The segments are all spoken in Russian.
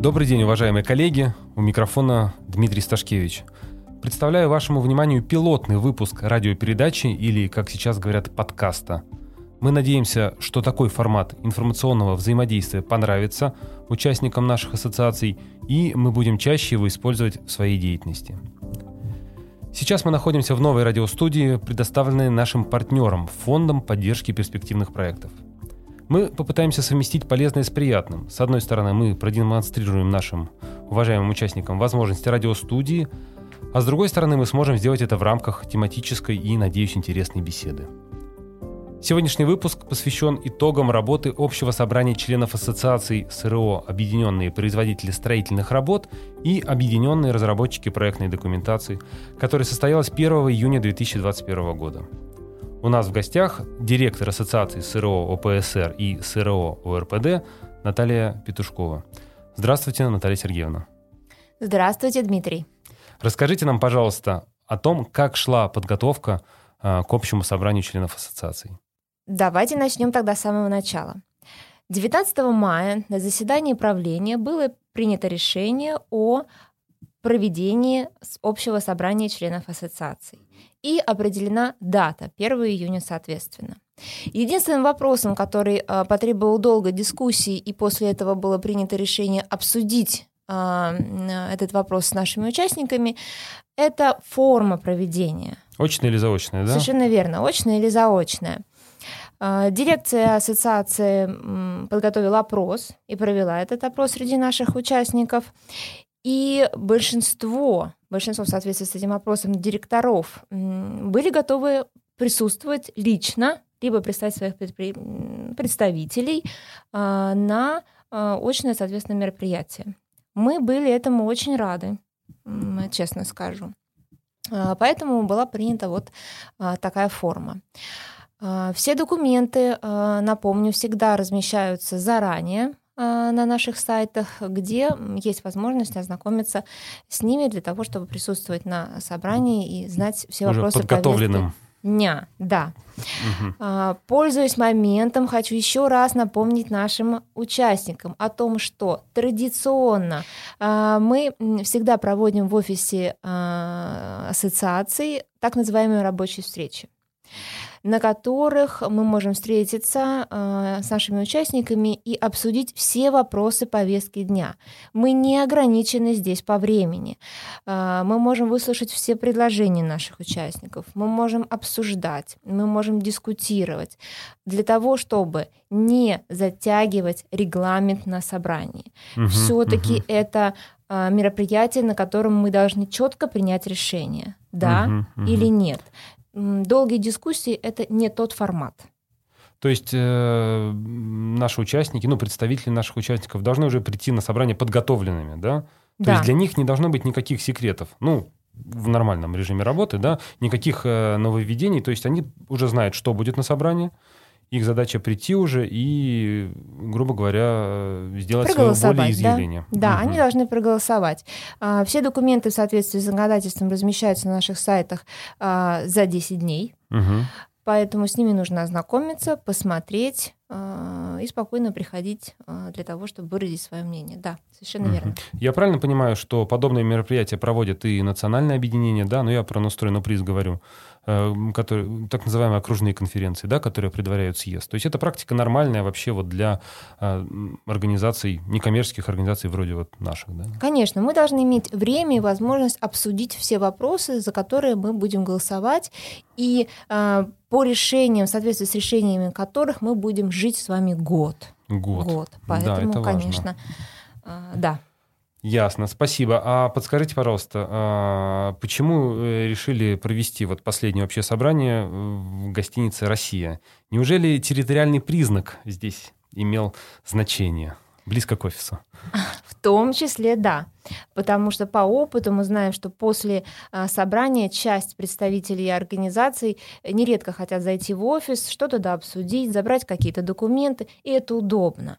Добрый день, уважаемые коллеги. У микрофона Дмитрий Сташкевич. Представляю вашему вниманию пилотный выпуск радиопередачи или, как сейчас говорят, подкаста. Мы надеемся, что такой формат информационного взаимодействия понравится участникам наших ассоциаций, и мы будем чаще его использовать в своей деятельности. Сейчас мы находимся в новой радиостудии, предоставленной нашим партнерам, Фондом поддержки перспективных проектов – мы попытаемся совместить полезное с приятным. С одной стороны, мы продемонстрируем нашим уважаемым участникам возможности радиостудии, а с другой стороны, мы сможем сделать это в рамках тематической и, надеюсь, интересной беседы. Сегодняшний выпуск посвящен итогам работы общего собрания членов ассоциаций СРО «Объединенные производители строительных работ» и «Объединенные разработчики проектной документации», которое состоялось 1 июня 2021 года. У нас в гостях директор Ассоциации СРО ОПСР и СРО ОРПД Наталья Петушкова. Здравствуйте, Наталья Сергеевна. Здравствуйте, Дмитрий. Расскажите нам, пожалуйста, о том, как шла подготовка э, к общему собранию членов ассоциации. Давайте начнем тогда с самого начала. 19 мая на заседании правления было принято решение о проведении общего собрания членов ассоциации и определена дата, 1 июня соответственно. Единственным вопросом, который э, потребовал долгой дискуссии, и после этого было принято решение обсудить э, этот вопрос с нашими участниками, это форма проведения. Очная или заочная, да? Совершенно верно, очная или заочная. Дирекция ассоциации подготовила опрос и провела этот опрос среди наших участников. И большинство, большинство в соответствии с этим опросом директоров были готовы присутствовать лично, либо представить своих представителей а, на а, очное, соответственно, мероприятие. Мы были этому очень рады, честно скажу. А, поэтому была принята вот такая форма. Все документы, напомню, всегда размещаются заранее на наших сайтах, где есть возможность ознакомиться с ними для того, чтобы присутствовать на собрании и знать все Уже вопросы подготовленным. Дня, да. Угу. Пользуясь моментом, хочу еще раз напомнить нашим участникам о том, что традиционно а, мы всегда проводим в офисе ассоциации так называемые рабочие встречи на которых мы можем встретиться э, с нашими участниками и обсудить все вопросы повестки дня. Мы не ограничены здесь по времени. Э, мы можем выслушать все предложения наших участников, мы можем обсуждать, мы можем дискутировать для того, чтобы не затягивать регламент на собрании. Угу, Все-таки угу. это э, мероприятие, на котором мы должны четко принять решение, да угу, угу. или нет долгие дискуссии — это не тот формат. То есть э, наши участники, ну, представители наших участников должны уже прийти на собрание подготовленными, да? То да. есть для них не должно быть никаких секретов. Ну, в нормальном режиме работы, да, никаких э, нововведений. То есть они уже знают, что будет на собрании, их задача прийти уже и, грубо говоря, сделать свое волеизъявление. Да, да угу. они должны проголосовать. А, все документы в соответствии с законодательством размещаются на наших сайтах а, за 10 дней. Угу. Поэтому с ними нужно ознакомиться, посмотреть э, и спокойно приходить э, для того, чтобы выразить свое мнение. Да, совершенно mm-hmm. верно. Я правильно понимаю, что подобные мероприятия проводят и национальное объединение, да, но я про настроенный приз говорю. Которые, так называемые окружные конференции, да, которые предваряют съезд. То есть это практика нормальная вообще вот для э, организаций, некоммерческих организаций вроде вот наших. Да? Конечно, мы должны иметь время и возможность обсудить все вопросы, за которые мы будем голосовать, и э, по решениям, в соответствии с решениями которых мы будем жить с вами год. Год. Год. Поэтому, да, конечно, э, да. Ясно, спасибо. А подскажите, пожалуйста, а почему э, решили провести вот последнее общее собрание в гостинице «Россия»? Неужели территориальный признак здесь имел значение? Близко к офису. В том числе, да. Потому что по опыту мы знаем, что после а, собрания часть представителей организаций нередко хотят зайти в офис, что-то да обсудить, забрать какие-то документы, и это удобно.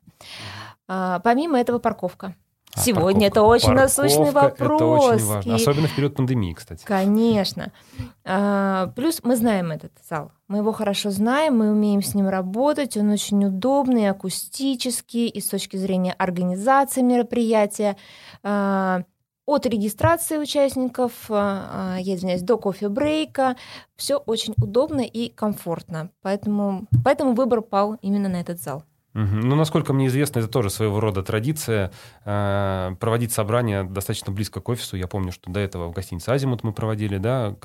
А, помимо этого парковка. А, Сегодня это очень парковка, насущный вопрос. Это очень важно. Особенно в период пандемии, кстати. Конечно. А, плюс мы знаем этот зал. Мы его хорошо знаем, мы умеем с ним работать. Он очень удобный, акустический и с точки зрения организации мероприятия. А, от регистрации участников, а, я извиняюсь, до кофе-брейка. Все очень удобно и комфортно. Поэтому, поэтому выбор пал именно на этот зал. Ну, насколько мне известно, это тоже своего рода традиция э, проводить собрания достаточно близко к офису. Я помню, что до этого в гостинице «Азимут» мы проводили, да,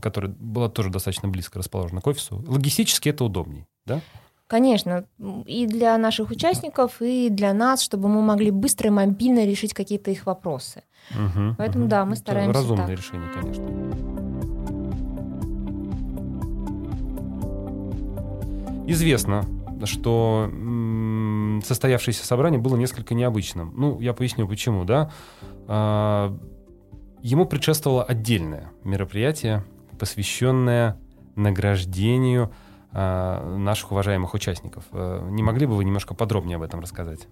которая была тоже достаточно близко расположена к офису. Логистически это удобней, да? Конечно, и для наших участников, и для нас, чтобы мы могли быстро и мобильно решить какие-то их вопросы. Угу, Поэтому угу. да, мы стараемся. Это разумное так. решение, конечно. Известно, что состоявшееся собрание было несколько необычным. Ну, я поясню почему, да. А, ему предшествовало отдельное мероприятие, посвященное награждению а, наших уважаемых участников. Э, не могли бы вы немножко подробнее об этом рассказать?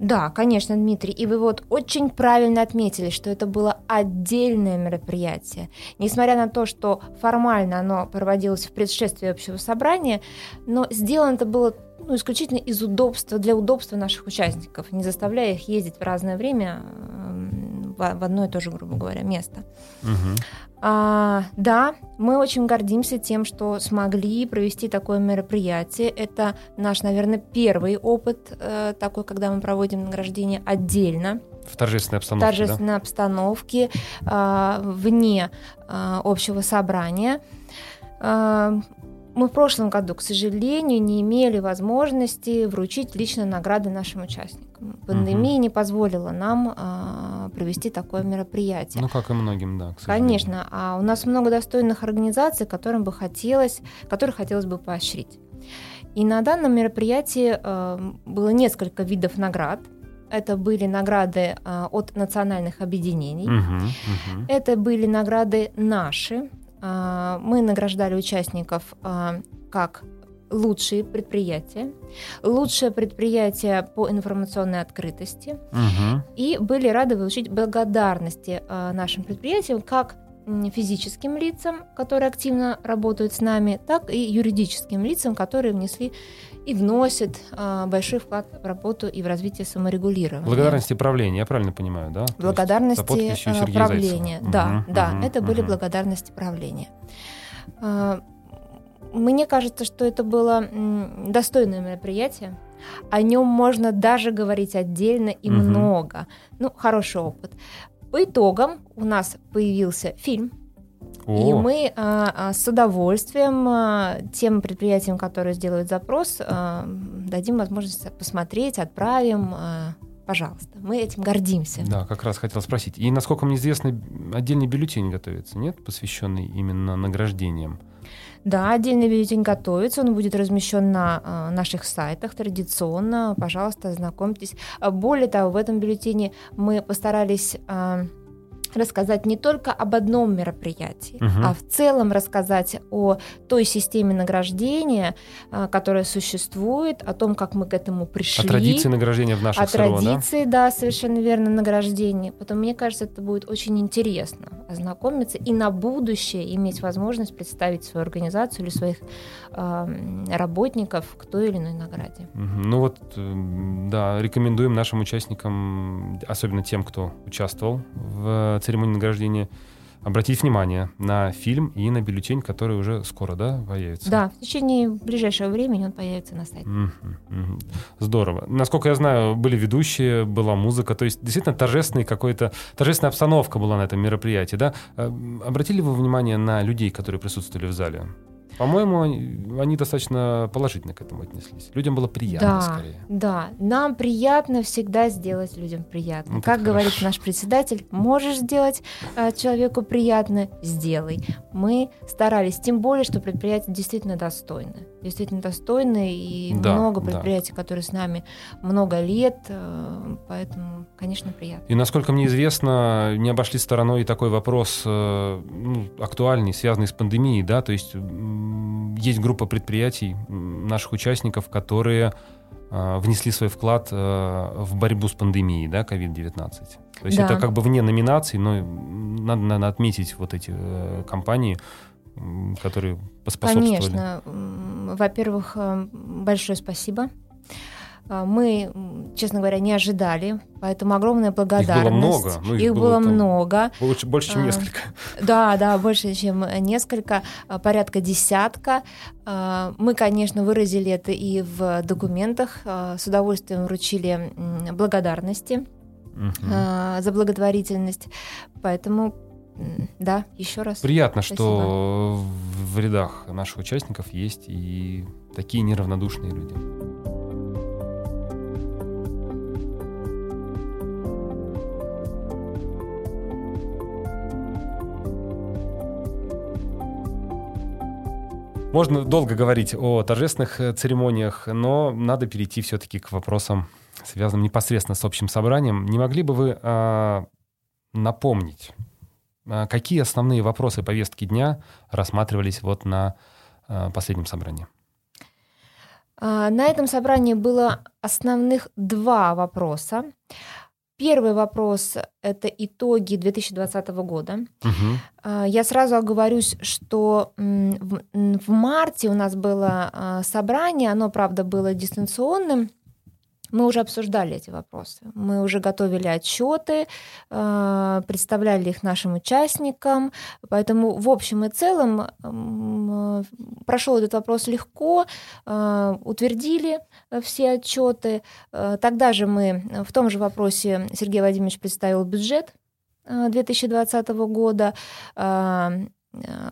Да, конечно, Дмитрий. И вы вот очень правильно отметили, что это было отдельное мероприятие. Несмотря на то, что формально оно проводилось в предшествии общего собрания, но сделано это было ну, исключительно из удобства, для удобства наших участников, не заставляя их ездить в разное время эм, в одно и то же, грубо говоря, место. Угу. А, да, мы очень гордимся тем, что смогли провести такое мероприятие. Это наш, наверное, первый опыт э, такой, когда мы проводим награждение отдельно. В торжественной обстановке. В торжественной да? обстановке, э, вне э, общего собрания. Э, мы в прошлом году, к сожалению, не имели возможности вручить лично награды нашим участникам. Пандемия угу. не позволила нам а, провести такое мероприятие. Ну, как и многим, да. Конечно. А у нас много достойных организаций, которым бы хотелось, которых хотелось бы поощрить. И на данном мероприятии а, было несколько видов наград. Это были награды а, от национальных объединений. Угу, угу. Это были награды наши, мы награждали участников а, как лучшие предприятия, лучшее предприятие по информационной открытости, угу. и были рады получить благодарности а, нашим предприятиям как физическим лицам, которые активно работают с нами, так и юридическим лицам, которые внесли и вносит а, большой вклад в работу и в развитие саморегулирования. Благодарности правления, я правильно понимаю, да? Благодарности а, правления, да, угу, да, угу, это угу. были благодарности правления. А, мне кажется, что это было достойное мероприятие. О нем можно даже говорить отдельно и угу. много. Ну, хороший опыт. По итогам у нас появился фильм о. И мы а, а, с удовольствием а, тем предприятиям, которые сделают запрос, а, дадим возможность посмотреть, отправим. А, пожалуйста, мы этим гордимся. Да, как раз хотел спросить. И насколько мне известно, отдельный бюллетень готовится, нет, посвященный именно награждениям? Да, отдельный бюллетень готовится, он будет размещен на э, наших сайтах традиционно. Пожалуйста, ознакомьтесь. Более того, в этом бюллетене мы постарались э, рассказать не только об одном мероприятии, угу. а в целом рассказать о той системе награждения, а, которая существует, о том, как мы к этому пришли. О традиции награждения в нашем О традиции, да? да, совершенно верно, награждения. Потом, мне кажется, это будет очень интересно ознакомиться и на будущее иметь возможность представить свою организацию или своих э, работников к той или иной награде. Угу. Ну вот, э, да, рекомендуем нашим участникам, особенно тем, кто участвовал в церемонии награждения обратить внимание на фильм и на бюллетень, который уже скоро, да, появится? Да, в течение ближайшего времени он появится на сайте. Здорово. Насколько я знаю, были ведущие, была музыка, то есть действительно торжественный какой-то, торжественная обстановка была на этом мероприятии, да? Э, обратили вы внимание на людей, которые присутствовали в зале? По-моему, они, достаточно положительно к этому отнеслись. Людям было приятно, да, скорее. Да, нам приятно всегда сделать людям приятно. Ну, как говорит хорошо. наш председатель, можешь сделать э, человеку приятно, сделай. Мы старались, тем более, что предприятие действительно достойное. Действительно достойное, и да, много предприятий, да. которые с нами много лет, э, поэтому, конечно, приятно. И насколько мне известно, не обошли стороной такой вопрос э, ну, актуальный, связанный с пандемией, да, то есть есть группа предприятий, наших участников, которые внесли свой вклад в борьбу с пандемией, да, COVID-19. То есть Да. это как бы вне номинаций, но надо, наверное, отметить вот эти э, компании, которые поспособствовали. Конечно. Во-первых, э, большое спасибо. А, Мы, честно говоря, не ожидали, поэтому огромная благодарность. много, ну, их их было было там- много. Больше, больше, чем А, несколько. Да, да, больше, чем несколько, а, порядка десятка. Мы, конечно, выразили это и в документах, с удовольствием вручили благодарности а, за благотворительность. Поэтому, да, еще раз. Приятно, Спасибо. что в рядах наших участников есть и такие неравнодушные люди. Можно долго говорить о торжественных э, церемониях, но надо перейти все-таки к вопросам, связанным непосредственно с общим собранием. Не могли бы вы а, напомнить, а, какие основные вопросы повестки дня рассматривались вот на а, последнем собрании? А, На этом собрании было основных два вопроса. Первый вопрос – это итоги 2020 года. А, Я сразу оговорюсь, что в марте у нас было а, собрание, оно, правда, было дистанционным. Мы уже обсуждали эти вопросы. Мы уже готовили отчеты, а, представляли их нашим участникам. Поэтому в общем и целом м, прошел этот вопрос легко, а, утвердили э, все отчеты. Э, Тогда же мы э, в том же вопросе Сергей Владимирович представил бюджет э, 2020 года, э,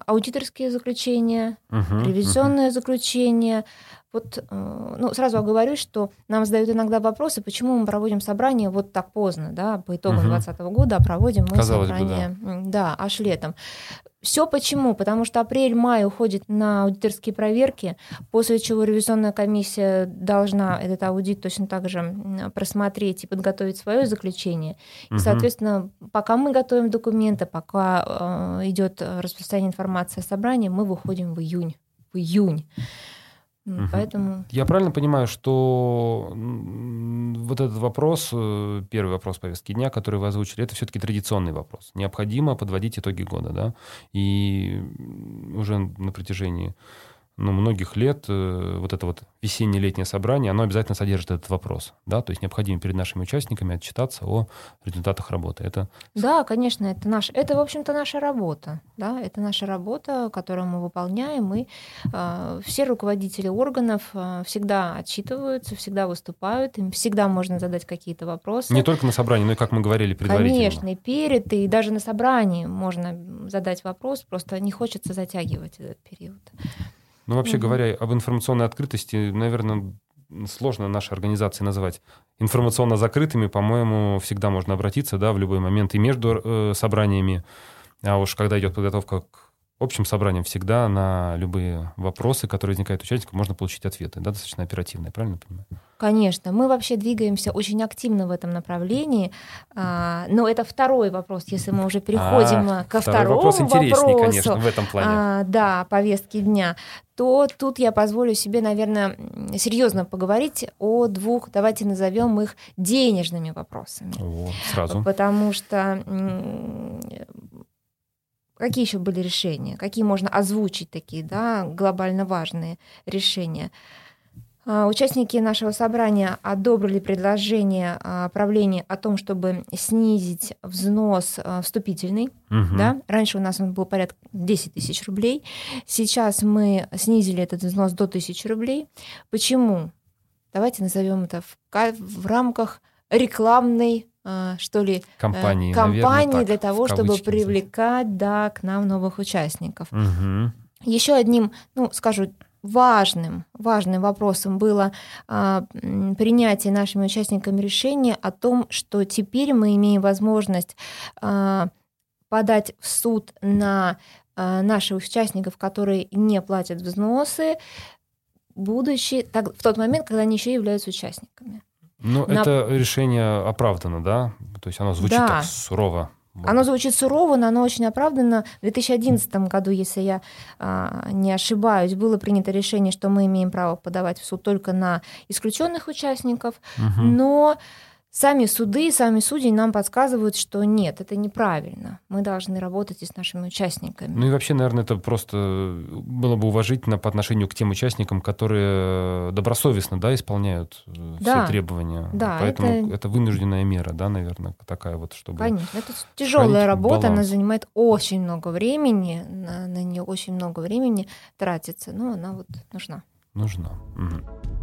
аудиторские заключения, Мгм. ревизионное заключение. Вот, э, ну, сразу оговорюсь, что нам задают иногда вопросы, почему мы проводим собрание вот так поздно, да, по итогам Мгм. 2020 года, а проводим мы Казалось бы, собрание, м, да, аж летом. Все почему? Потому что апрель-май уходит на аудиторские проверки, после чего ревизионная комиссия должна этот аудит точно так же просмотреть и подготовить свое заключение. И, Мгм. соответственно, пока мы готовим документы, пока э, идет э, распространение информации о собрании, мы выходим в июнь. В июнь. Мгм. Поэтому Я правильно понимаю, что вот этот вопрос, э, первый вопрос повестки дня, который вы озвучили, это все-таки традиционный вопрос. Необходимо подводить итоги года, да? И уже на протяжении ну, многих лет э, вот это вот весенне-летнее собрание, оно обязательно содержит этот вопрос, да? То есть необходимо перед нашими участниками отчитаться о результатах работы. Это Да, конечно, это наш, это в общем-то наша работа, да, это наша работа, которую мы выполняем, и э, все руководители органов э, всегда отчитываются, всегда выступают, им всегда можно задать какие-то вопросы. не только на собрании, но и, как мы говорили, предварительно. Конечно, и перед, и даже на собрании можно задать вопрос, просто не хочется затягивать этот период. Ну, вообще Мгм. говоря, об информационной открытости, наверное, сложно нашей организации называть информационно закрытыми. По-моему, всегда можно обратиться, да, в любой момент и между э, собраниями. А уж когда идет подготовка к общим собраниям, всегда на любые вопросы, которые возникают у участников, можно получить ответы, да, достаточно оперативные, правильно понимаю? Конечно, мы вообще двигаемся очень активно в этом направлении, а, но это второй вопрос, если мы уже переходим А, ко второму вопрос интереснее, вопросу. конечно, в этом плане. а, да, повестки дня, то тут я позволю себе, наверное, серьезно поговорить о двух, давайте назовем их денежными вопросами. О, сразу. Потому что какие еще были решения? Какие можно озвучить такие, да, глобально важные решения? А, Участники нашего собрания одобрили предложение а, правления о том, чтобы снизить взнос а, вступительный. Мгм. Да? Раньше у нас он был порядка 10 тысяч рублей. Сейчас мы снизили этот взнос до 1000 рублей. Почему? Давайте назовем это в, в рамках рекламной, что ли, э, Компании, наверное, так, для того, чтобы привлекать да, к нам новых участников. Мгм. Еще одним, ну, скажу, важным, важным вопросом было а, принятие нашими участниками решения о том, что теперь мы имеем возможность а, подать в суд на а, наших участников, которые не платят взносы, будучи так, в тот момент, когда они еще являются участниками. Ну, На- это решение оправдано, да? То есть оно звучит Да. так сурово. Оно звучит сурово, но оно очень оправдано. В 2011 году, если я а, не ошибаюсь, было принято решение, что мы имеем право подавать в суд только на исключенных участников, угу. но Сами суды, сами судьи нам подсказывают, что нет, это неправильно. Мы должны работать и с нашими участниками. Ну и вообще, наверное, это просто было бы уважительно по отношению к тем участникам, которые добросовестно да, исполняют э, да. все требования. Да, Поэтому это... это вынужденная мера, да, наверное, такая вот, чтобы... Конечно, это тяжелая работа, баланс. она занимает очень много времени, на, на нее очень много времени тратится, но она вот нужна. Нужна. Угу.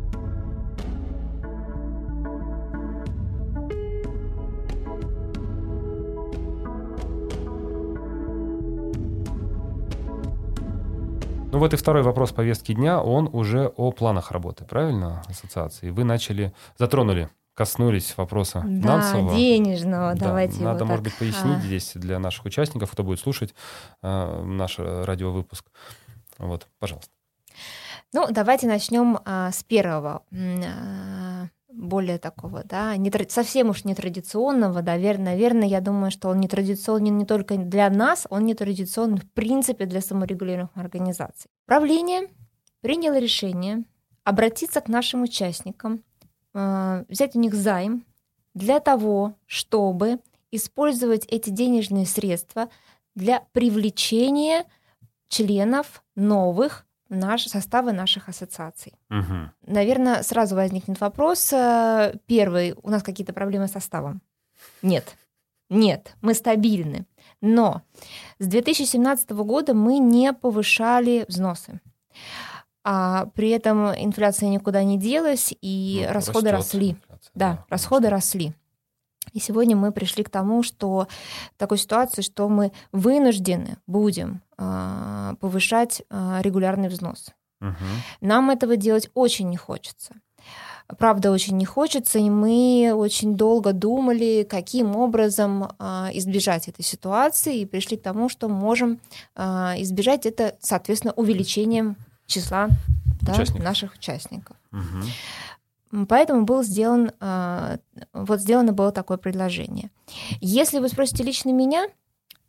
Ну вот и второй вопрос повестки дня, он уже о планах работы, правильно, ассоциации? Вы начали, затронули, коснулись вопроса да, финансового. денежного, да, давайте Надо, его может так. быть, пояснить а. здесь для наших участников, кто будет слушать э, наш радиовыпуск. Вот, пожалуйста. Ну, давайте начнем а, с первого. Более такого, да, не, совсем уж нетрадиционного, да, верно, наверное, я думаю, что он нетрадиционен не только для нас, он нетрадиционен в принципе для саморегулируемых организаций. Правление приняло решение обратиться к нашим участникам, э, взять у них займ для того, чтобы использовать эти денежные средства для привлечения членов новых наш, составы наших ассоциаций. Угу. Наверное, сразу возникнет вопрос. Э, первый, у нас какие-то проблемы с составом? Нет. Нет, мы стабильны. Но с 2017 года мы не повышали взносы. А при этом инфляция никуда не делась, и ну, расходы росли. Инфляция, да, да, расходы росли. И сегодня мы пришли к тому, что в такой ситуации, что мы вынуждены будем э, повышать э, регулярный взнос. Угу. Нам этого делать очень не хочется. Правда, очень не хочется, и мы очень долго думали, каким образом э, избежать этой ситуации, и пришли к тому, что можем э, избежать это, соответственно, увеличением числа да, наших участников. Угу. Поэтому был сделан, а, вот сделано было такое предложение. Если вы спросите лично меня,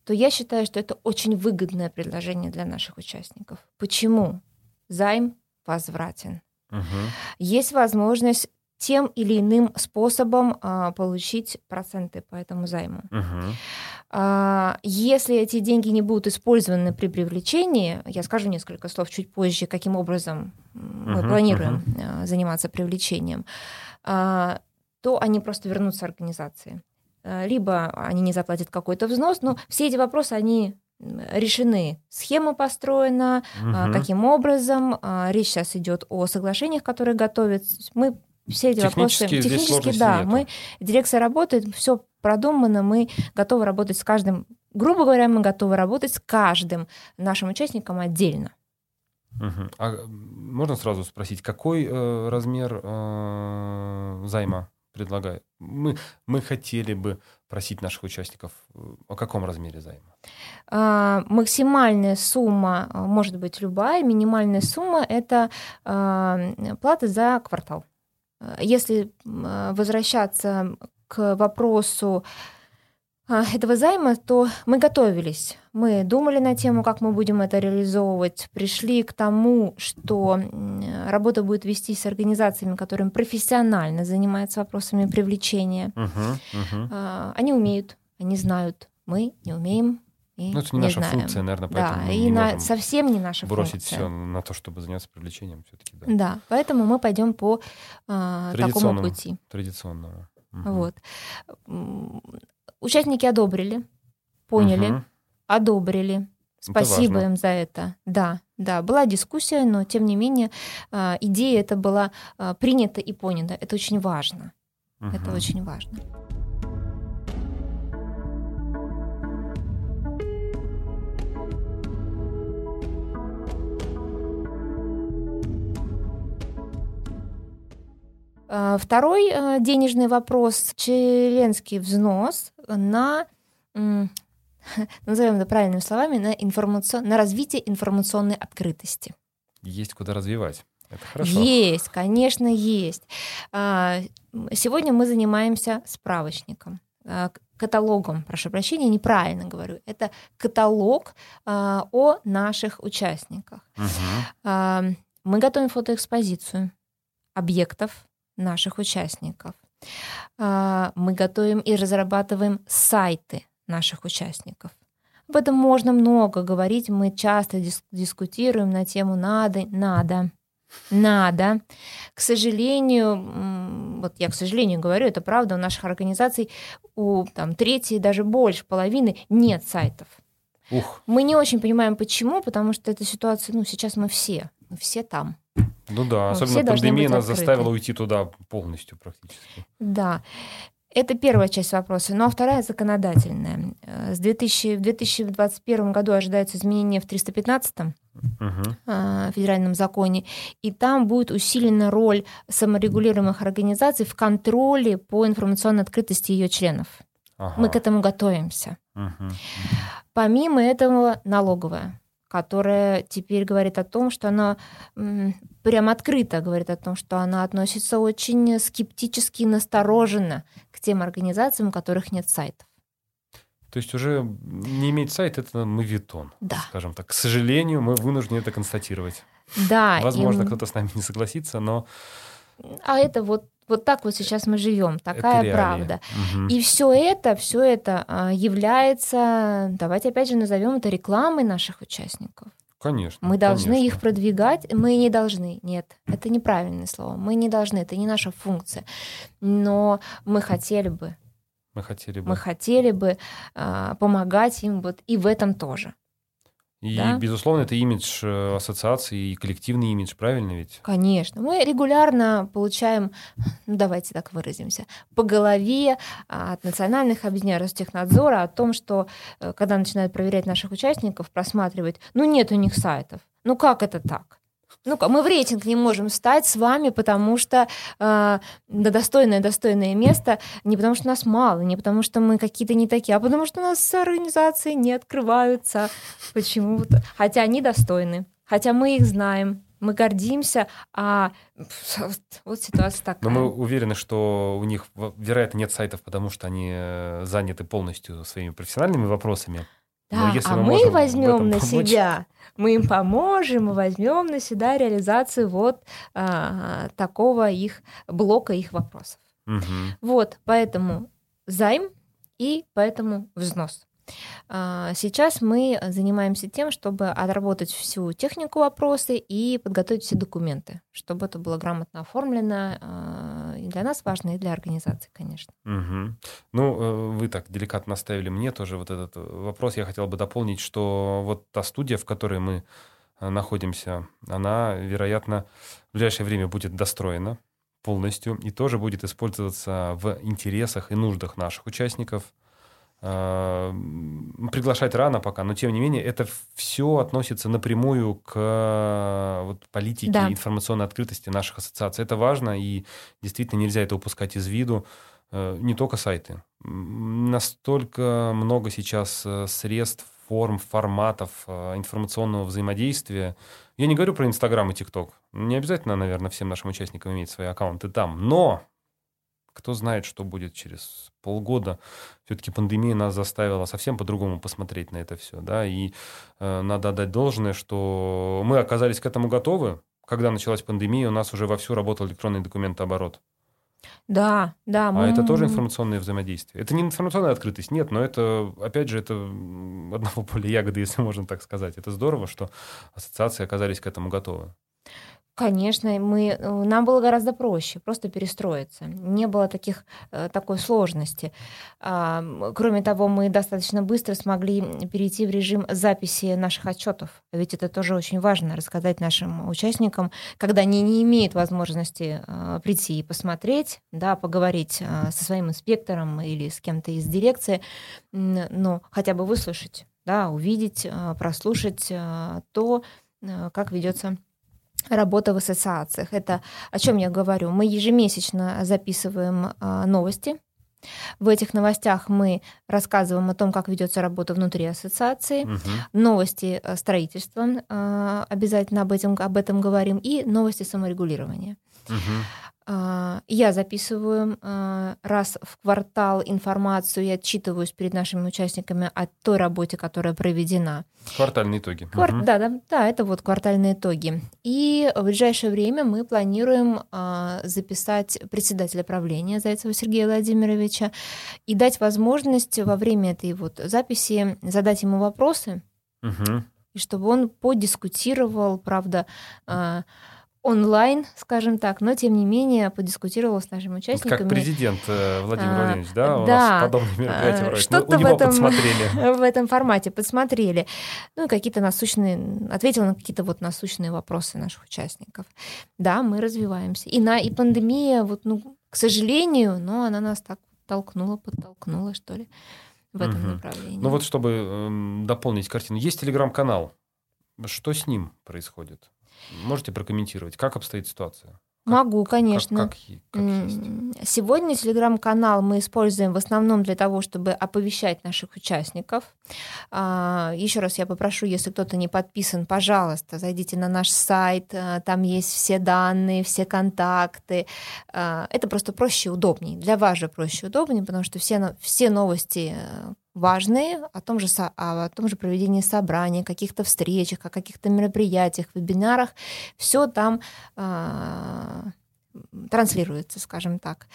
то я считаю, что это очень выгодное предложение для наших участников. Почему? Займ возвратен. Угу. Есть возможность тем или иным способом а, получить проценты по этому займу. Угу. А, если эти деньги не будут использованы при привлечении, я скажу несколько слов чуть позже, каким образом мы угу, планируем угу. заниматься привлечением, а, то они просто вернутся организации. А, либо они не заплатят какой-то взнос, но все эти вопросы, они решены. Схема построена, угу. каким образом. Речь сейчас идет о соглашениях, которые готовят. Мы все эти вопросы технически, да, нету. мы дирекция работает, все продумано, мы готовы работать с каждым, грубо говоря, мы готовы работать с каждым нашим участником отдельно. Угу. А можно сразу спросить, какой э, размер э, займа предлагает? Мы, мы хотели бы просить наших участников э, о каком размере займа? А, максимальная сумма э, может быть любая, минимальная сумма это а, плата за квартал. Э, если э, возвращаться к вопросу а, этого займа, то мы готовились. Мы думали на тему, как мы будем это реализовывать, пришли к тому, что работа будет вестись с организациями, которые профессионально занимаются вопросами привлечения. Uh-huh, uh-huh. Они умеют, они знают, мы не умеем, и ну, это не, не наша знаем. функция, наверное, поэтому да, мы и не на, можем совсем не наша бросить функция. все на то, чтобы заняться привлечением все-таки. Да. да, поэтому мы пойдем по э, такому пути. Традиционному. Угу. Вот. Участники одобрили, поняли, угу. одобрили. Спасибо им за это. Да, да, была дискуссия, но тем не менее э, идея это была э, принята и понята. Это очень важно. Угу. Это очень важно. Второй э, денежный вопрос – членский взнос на, назовем это правильными словами, на, информацион... на развитие информационной открытости. Есть куда развивать. Это хорошо. Есть, конечно, есть. А, сегодня мы занимаемся справочником э, каталогом, прошу прощения, неправильно говорю, это каталог о наших участниках. Угу. Мы готовим фотоэкспозицию объектов наших участников. Мы готовим и разрабатываем сайты наших участников. Об этом можно много говорить, мы часто дис- дискутируем на тему «надо», «надо», «надо». К сожалению, вот я к сожалению говорю, это правда, у наших организаций у там, трети, даже больше половины нет сайтов. Ух. Мы не очень понимаем, почему, потому что эта ситуация, ну, сейчас мы все, мы все там. Ну да, особенно все пандемия нас заставила уйти туда полностью практически. Да. Это первая часть вопроса. Ну а вторая законодательная. Э, С 2000, в 2021 году ожидаются изменения в 315 Мгм. э, федеральном законе, и там будет усилена роль саморегулируемых организаций в контроле по информационной открытости ее членов. Ага. Мы к этому готовимся. Мгм. Помимо этого налоговая, которая теперь говорит о том, что она прям открыто говорит о том, что она относится очень скептически и настороженно к тем организациям, у которых нет сайтов. То есть уже не иметь сайт это мавитон, Да. скажем так. К сожалению, мы вынуждены это констатировать. Да, Возможно, м, кто-то с нами не согласится, но а это вот вот так вот сейчас мы живем, такая это правда. Мгм. И все это, все это а, является, давайте опять же назовем это рекламой наших участников. Конечно. Мы должны конечно. их продвигать, мы не должны. Нет, это неправильное слово. Мы не должны, это не наша функция. Но мы хотели бы, Мы хотели бы. мы хотели бы а, помогать им вот и в этом тоже. И, да. безусловно, это имидж э, ассоциации и коллективный имидж, правильно ведь? Конечно, мы регулярно получаем, ну давайте так выразимся, по голове а, от национальных объединений Ростехнадзора о том, что э, когда начинают проверять наших участников, просматривать, ну нет у них сайтов. Ну как это так? Ну, мы в рейтинг не можем встать с вами, потому что э, достойное достойное место, не потому что нас мало, не потому что мы какие-то не такие, а потому что у нас организации не открываются почему-то. Хотя они достойны, хотя мы их знаем, мы гордимся, а вот, ситуация Но такая. мы уверены, что у них, вероятно, нет сайтов, потому что они э, заняты полностью своими профессиональными вопросами. Да, а мы мы возьмем на помочь- себя, мы им поможем и возьмем на себя реализацию вот а, такого их блока их вопросов. Мгм. Вот, поэтому займ и поэтому взнос. А, Сейчас мы занимаемся тем, чтобы отработать всю технику вопросы и подготовить все документы, чтобы это было грамотно оформлено. а, И для нас важно, и для организации, конечно. Мгм. Ну, э, вы так деликатно оставили мне тоже вот этот э, вопрос. Я хотел бы дополнить, что вот та студия, в которой мы э, находимся, она, вероятно, в ближайшее время будет достроена полностью и тоже будет использоваться в интересах и нуждах наших участников. Э, Приглашать рано пока, но тем не менее это все относится напрямую к э, вот, политике Да. информационной открытости наших ассоциаций. Это важно, и действительно нельзя это упускать из виду. Э, Не только сайты. Настолько много сейчас средств, форм, форматов информационного взаимодействия. Я не говорю про Инстаграм и ТикТок. Не обязательно, наверное, всем нашим участникам иметь свои аккаунты там. Но кто знает, что будет через полгода. Все-таки пандемия нас заставила совсем по-другому посмотреть на это все. Да? И э, надо отдать должное, что мы оказались к этому готовы. Когда началась пандемия, у нас уже вовсю работал электронный документооборот. Да, да. А мы- это тоже информационное взаимодействие. Это не информационная открытость, нет, но это, опять же, это одного поля ягоды, если можно так сказать. Это здорово, что ассоциации оказались к этому готовы. Конечно, мы, э, нам было гораздо проще просто перестроиться. Не было таких, э, такой сложности. Кроме того, мы достаточно быстро смогли перейти в режим записи наших отчетов. Ведь это тоже очень важно, рассказать нашим участникам, когда они не имеют возможности э, прийти и посмотреть, да, поговорить со своим инспектором или с кем-то из дирекции, но хотя бы выслушать, да, увидеть, прослушать то, как ведется работа в ассоциациях. Это о чем я говорю? Мы ежемесячно записываем а, новости. В этих новостях мы рассказываем о том, как ведется работа внутри ассоциации, Мгм. новости э, строительства, а, обязательно об этом, об этом говорим, и новости саморегулирования. Мгм. А, я записываю а, раз в квартал информацию и отчитываюсь перед нашими участниками о той работе, которая проведена. Квартальные итоги. Квар... Угу. Да, да, да, это вот квартальные итоги. И в ближайшее время мы планируем а, записать председателя правления Зайцева Сергея Владимировича и дать возможность во время этой вот записи задать ему вопросы, угу. и чтобы он подискутировал, правда, онлайн, скажем так, но тем не менее подискутировал с нашими участниками. Как президент э, Владимир а, Владимирович, да? У да, нас подобные мероприятия проводит. Что-то в этом, в этом формате подсмотрели. Ну и какие-то насущные, ответил на какие-то вот насущные вопросы наших участников. Да, мы развиваемся. И, на, и пандемия, вот, ну, к сожалению, но она нас так толкнула, подтолкнула, что ли, в этом угу. направлении. Ну вот, чтобы э, дополнить картину, есть телеграм-канал. Что с ним происходит? Можете прокомментировать, как обстоит ситуация? Могу, конечно. Как, как, как? Сегодня телеграм-канал мы используем в основном для того, чтобы оповещать наших участников. А, Еще раз я попрошу, если кто-то не подписан, пожалуйста, зайдите на наш сайт, а, там есть все данные, все контакты. А, это просто проще и удобнее. Для вас же проще и удобнее, потому что все, все новости, э, важные о том же, о том же проведении собраний, каких-то встречах, о каких-то мероприятиях, вебинарах. Все там э, транслируется, скажем так.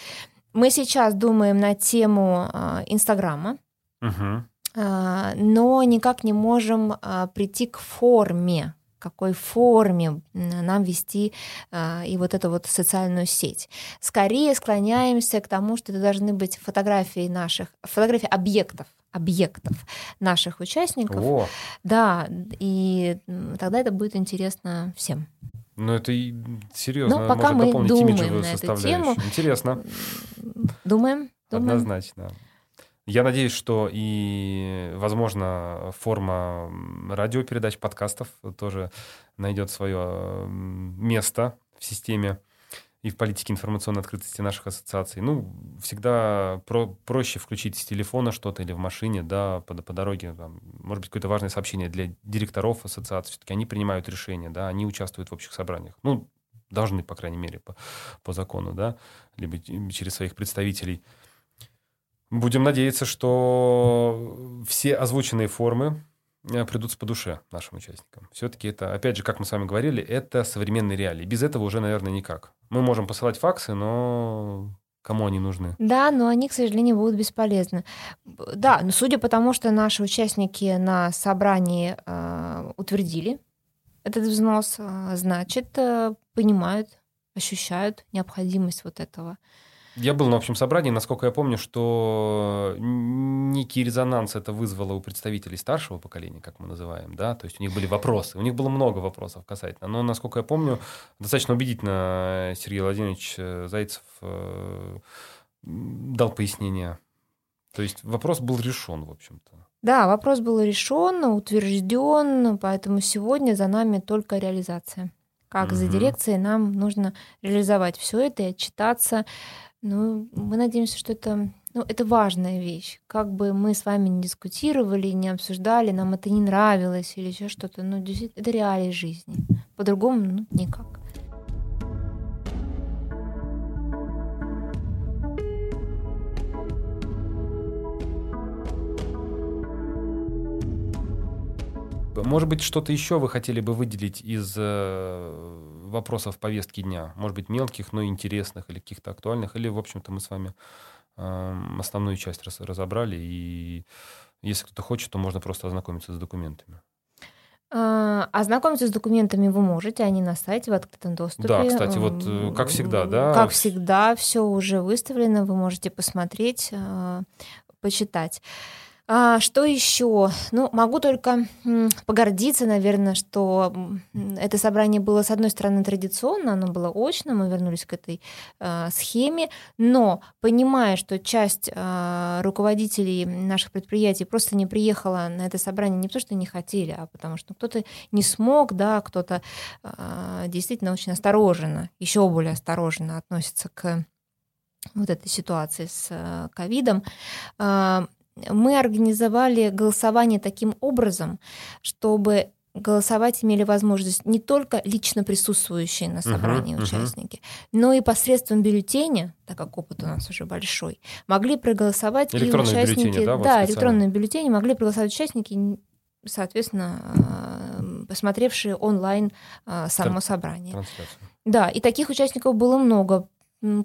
Мы сейчас думаем на тему э, Инстаграма, угу. э, но никак не можем э, прийти к форме какой форме нам вести э, и вот эту вот социальную сеть. Скорее склоняемся к тому, что это должны быть фотографии наших, фотографии объектов, объектов наших участников. О. Да, и тогда это будет интересно всем. Ну, это серьезно. Но пока мы думаем на эту тему. Интересно. Думаем, думаем. Однозначно. Я надеюсь, что и, возможно, форма радиопередач, подкастов тоже найдет свое место в системе и в политике информационной открытости наших ассоциаций. Ну, всегда про проще включить с телефона что-то или в машине, да, по, по дороге. Там, может быть, какое-то важное сообщение для директоров ассоциаций. Все-таки они принимают решения, да, они участвуют в общих собраниях. Ну, должны, по крайней мере, по, по закону, да, либо через своих представителей. Будем надеяться, что все озвученные формы придутся по душе нашим участникам. Все-таки это, опять же, как мы с вами говорили, это современные реалии. Без этого уже, наверное, никак. Мы можем посылать факсы, но кому они нужны? Да, но они, к сожалению, будут бесполезны. Да, но судя по тому, что наши участники на собрании э, утвердили этот взнос, э, значит, э, понимают, ощущают необходимость вот этого. Я был на общем собрании, насколько я помню, что некий резонанс это вызвало у представителей старшего поколения, как мы называем, да, то есть у них были вопросы, у них было много вопросов касательно, но, насколько я помню, достаточно убедительно Сергей Владимирович э, Зайцев э, дал пояснение. То есть вопрос был решен, в общем-то. Да, вопрос был решен, утвержден, поэтому сегодня за нами только реализация. Как угу. за дирекцией нам нужно реализовать все это и отчитаться ну, мы надеемся, что это, ну, это важная вещь. Как бы мы с вами не дискутировали, не обсуждали, нам это не нравилось или еще что-то, ну, действительно, это реалии жизни. По-другому, ну, никак. Может быть, что-то еще вы хотели бы выделить из э, вопросов повестки дня, может быть, мелких, но интересных или каких-то актуальных, или, в общем-то, мы с вами э, основную часть раз, разобрали, и если кто-то хочет, то можно просто ознакомиться с документами. А, ознакомиться с документами вы можете, они на сайте в открытом доступе. Да, кстати, вот э, как всегда, да? Как всегда, все уже выставлено, вы можете посмотреть, э, почитать. А, что еще? Ну, могу только погордиться, наверное, что это собрание было, с одной стороны, традиционно, оно было очно, мы вернулись к этой э, схеме, но понимая, что часть э, руководителей наших предприятий просто не приехала на это собрание не потому, что не хотели, а потому что кто-то не смог, да, кто-то э, действительно очень осторожно, еще более осторожно относится к вот этой ситуации с ковидом мы организовали голосование таким образом, чтобы голосовать имели возможность не только лично присутствующие на собрании мгм. участники, но и посредством бюллетеня, так как опыт у нас уже большой, могли проголосовать и участники. да, вот специально? электронные бюллетени могли проголосовать участники, соответственно, э, посмотревшие онлайн э, само собрание. Да, и таких участников было много.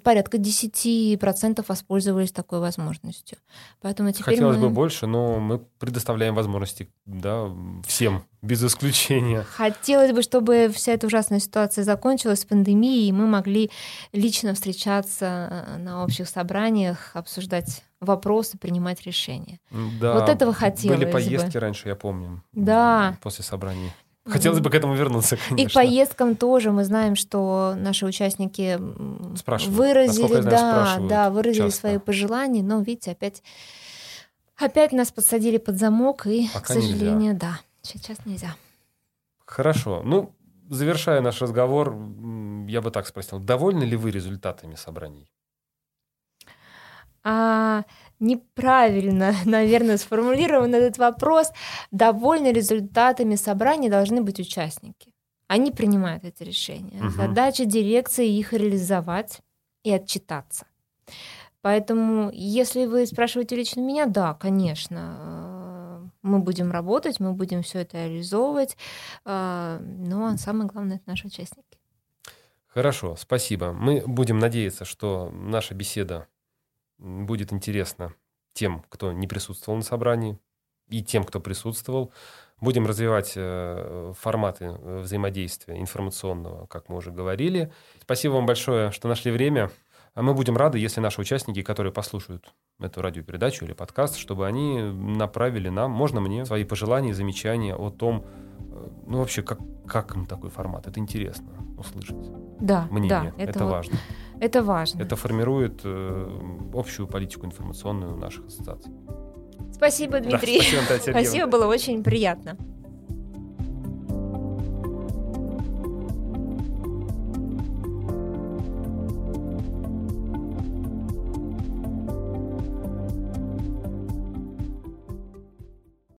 Порядка 10% воспользовались такой возможностью. Поэтому теперь Хотелось мы... бы больше, но мы предоставляем возможности да, всем, без исключения. Хотелось бы, чтобы вся эта ужасная ситуация закончилась с пандемией, и мы могли лично встречаться э, на общих собраниях, обсуждать вопросы, принимать решения. Да, Вот этого хотелось Были бы. поездки раньше, я помню. Да. После собраний. Хотелось бы к этому вернуться, И к конечно. поездкам тоже мы знаем, что наши участники Спрашивают. выразили, я знаю, да, да, выразили часто. свои пожелания, но видите, опять, опять нас подсадили под замок, и, Пока к сожалению, да, сейчас нельзя. Хорошо. Ну, завершая наш разговор, я бы так спросил. Довольны ли вы результатами собраний? А, неправильно, наверное, сформулирован этот вопрос. Довольны результатами собрания должны быть участники. Они принимают эти решения. Мгм. Задача дирекции их реализовать и отчитаться. Поэтому, если вы спрашиваете лично меня, да, конечно, э, мы будем работать, мы будем все это реализовывать, э, но самое главное это наши участники. Хорошо, спасибо. Мы будем надеяться, что наша беседа будет интересна тем, кто не присутствовал на собрании, и тем, кто присутствовал. Будем развивать э, форматы э, взаимодействия информационного, как мы уже говорили. Спасибо вам большое, что нашли время. А Мы будем рады, если наши участники, которые послушают эту радиопередачу или подкаст, чтобы они направили нам, можно мне, свои пожелания и замечания о том, э, ну вообще, как, как им такой формат. Это интересно услышать Да, мнение. да, это вот- важно. Это важно. Это формирует э, общую политику информационную наших ассоциаций. Спасибо, Да, Дмитрий. спасибо, Наталья Сергеевна. Спасибо, было очень приятно.